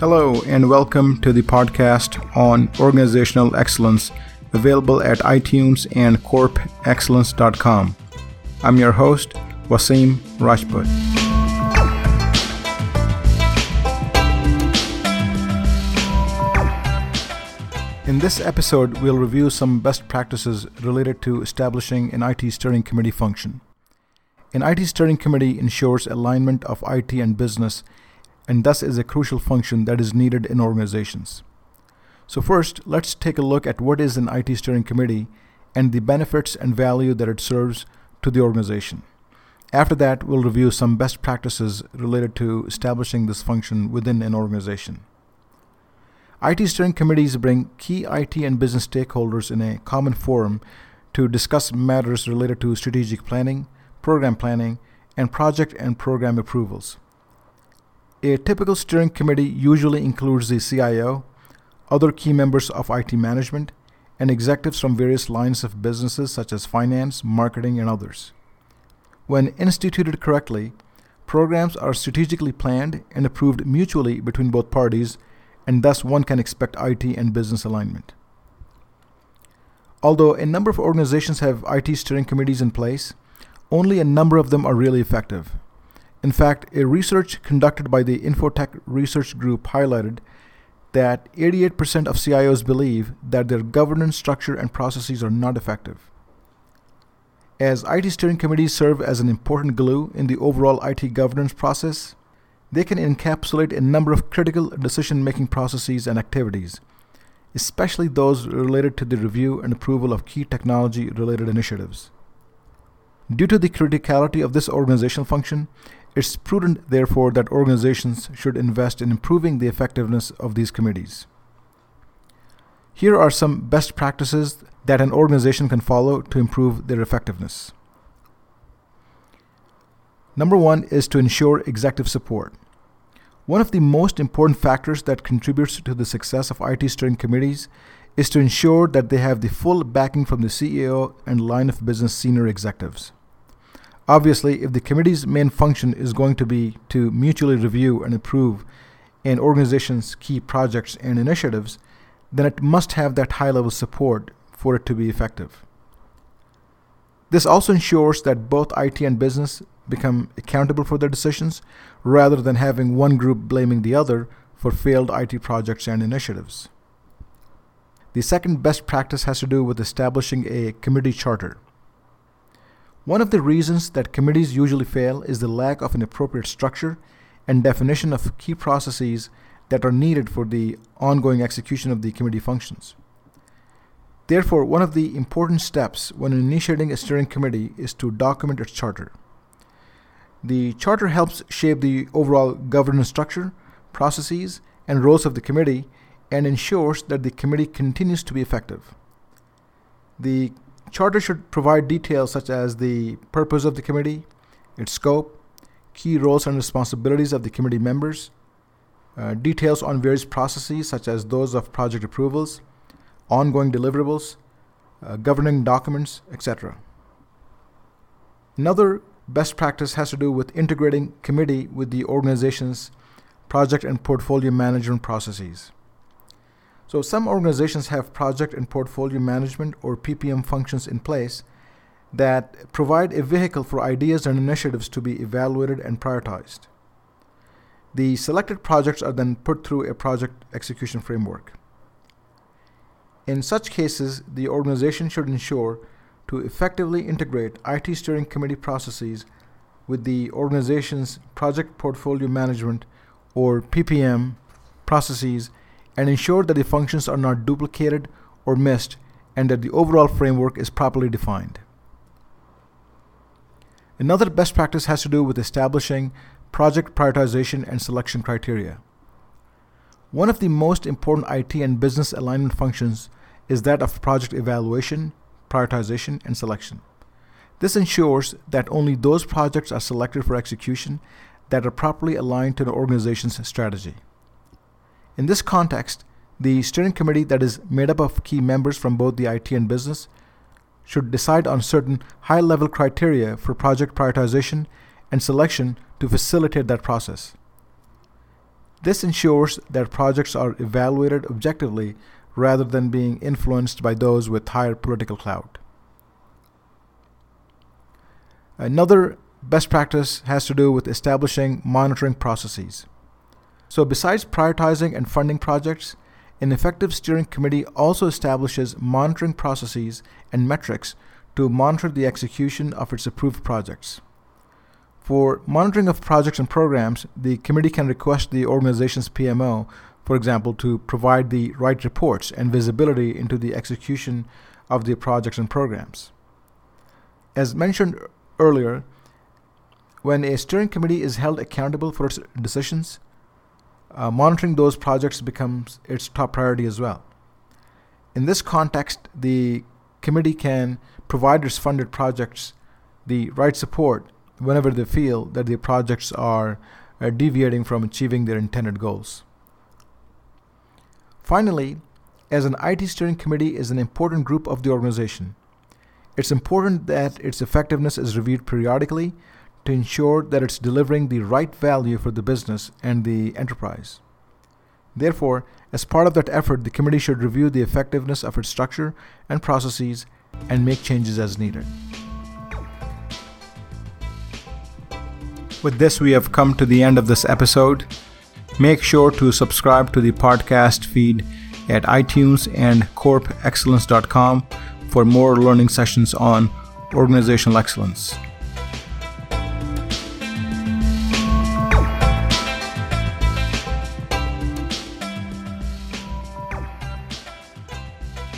Hello, and welcome to the podcast on organizational excellence, available at iTunes and corpexcellence.com. I'm your host, Wasim Rajput. In this episode, we'll review some best practices related to establishing an IT steering committee function. An IT steering committee ensures alignment of IT and business and thus is a crucial function that is needed in organizations. So, first, let's take a look at what is an IT steering committee and the benefits and value that it serves to the organization. After that, we'll review some best practices related to establishing this function within an organization. IT steering committees bring key IT and business stakeholders in a common forum to discuss matters related to strategic planning, program planning, and project and program approvals. A typical steering committee usually includes the CIO, other key members of IT management, and executives from various lines of businesses such as finance, marketing, and others. When instituted correctly, programs are strategically planned and approved mutually between both parties and thus one can expect IT and business alignment. Although a number of organizations have IT steering committees in place, only a number of them are really effective. In fact, a research conducted by the Infotech Research Group highlighted that 88% of CIOs believe that their governance structure and processes are not effective. As IT steering committees serve as an important glue in the overall IT governance process, they can encapsulate a number of critical decision making processes and activities, especially those related to the review and approval of key technology related initiatives. Due to the criticality of this organizational function, it's prudent, therefore, that organizations should invest in improving the effectiveness of these committees. Here are some best practices that an organization can follow to improve their effectiveness. Number one is to ensure executive support. One of the most important factors that contributes to the success of IT steering committees is to ensure that they have the full backing from the CEO and line of business senior executives. Obviously, if the committee's main function is going to be to mutually review and approve an organization's key projects and initiatives, then it must have that high level support for it to be effective. This also ensures that both IT and business become accountable for their decisions rather than having one group blaming the other for failed IT projects and initiatives. The second best practice has to do with establishing a committee charter. One of the reasons that committees usually fail is the lack of an appropriate structure and definition of key processes that are needed for the ongoing execution of the committee functions. Therefore, one of the important steps when initiating a steering committee is to document its charter. The charter helps shape the overall governance structure, processes, and roles of the committee and ensures that the committee continues to be effective. The charter should provide details such as the purpose of the committee, its scope, key roles and responsibilities of the committee members, uh, details on various processes such as those of project approvals, ongoing deliverables, uh, governing documents, etc. Another best practice has to do with integrating committee with the organization's project and portfolio management processes. So, some organizations have project and portfolio management or PPM functions in place that provide a vehicle for ideas and initiatives to be evaluated and prioritized. The selected projects are then put through a project execution framework. In such cases, the organization should ensure to effectively integrate IT steering committee processes with the organization's project portfolio management or PPM processes and ensure that the functions are not duplicated or missed and that the overall framework is properly defined. Another best practice has to do with establishing project prioritization and selection criteria. One of the most important IT and business alignment functions is that of project evaluation, prioritization, and selection. This ensures that only those projects are selected for execution that are properly aligned to the organization's strategy. In this context, the steering committee that is made up of key members from both the IT and business should decide on certain high level criteria for project prioritization and selection to facilitate that process. This ensures that projects are evaluated objectively rather than being influenced by those with higher political clout. Another best practice has to do with establishing monitoring processes. So, besides prioritizing and funding projects, an effective steering committee also establishes monitoring processes and metrics to monitor the execution of its approved projects. For monitoring of projects and programs, the committee can request the organization's PMO, for example, to provide the right reports and visibility into the execution of the projects and programs. As mentioned earlier, when a steering committee is held accountable for its decisions, uh, monitoring those projects becomes its top priority as well. In this context, the committee can provide its funded projects the right support whenever they feel that the projects are, are deviating from achieving their intended goals. Finally, as an IT steering committee is an important group of the organization, it's important that its effectiveness is reviewed periodically to ensure that it's delivering the right value for the business and the enterprise. Therefore, as part of that effort, the committee should review the effectiveness of its structure and processes and make changes as needed. With this, we have come to the end of this episode. Make sure to subscribe to the podcast feed at iTunes and corpexcellence.com for more learning sessions on organizational excellence.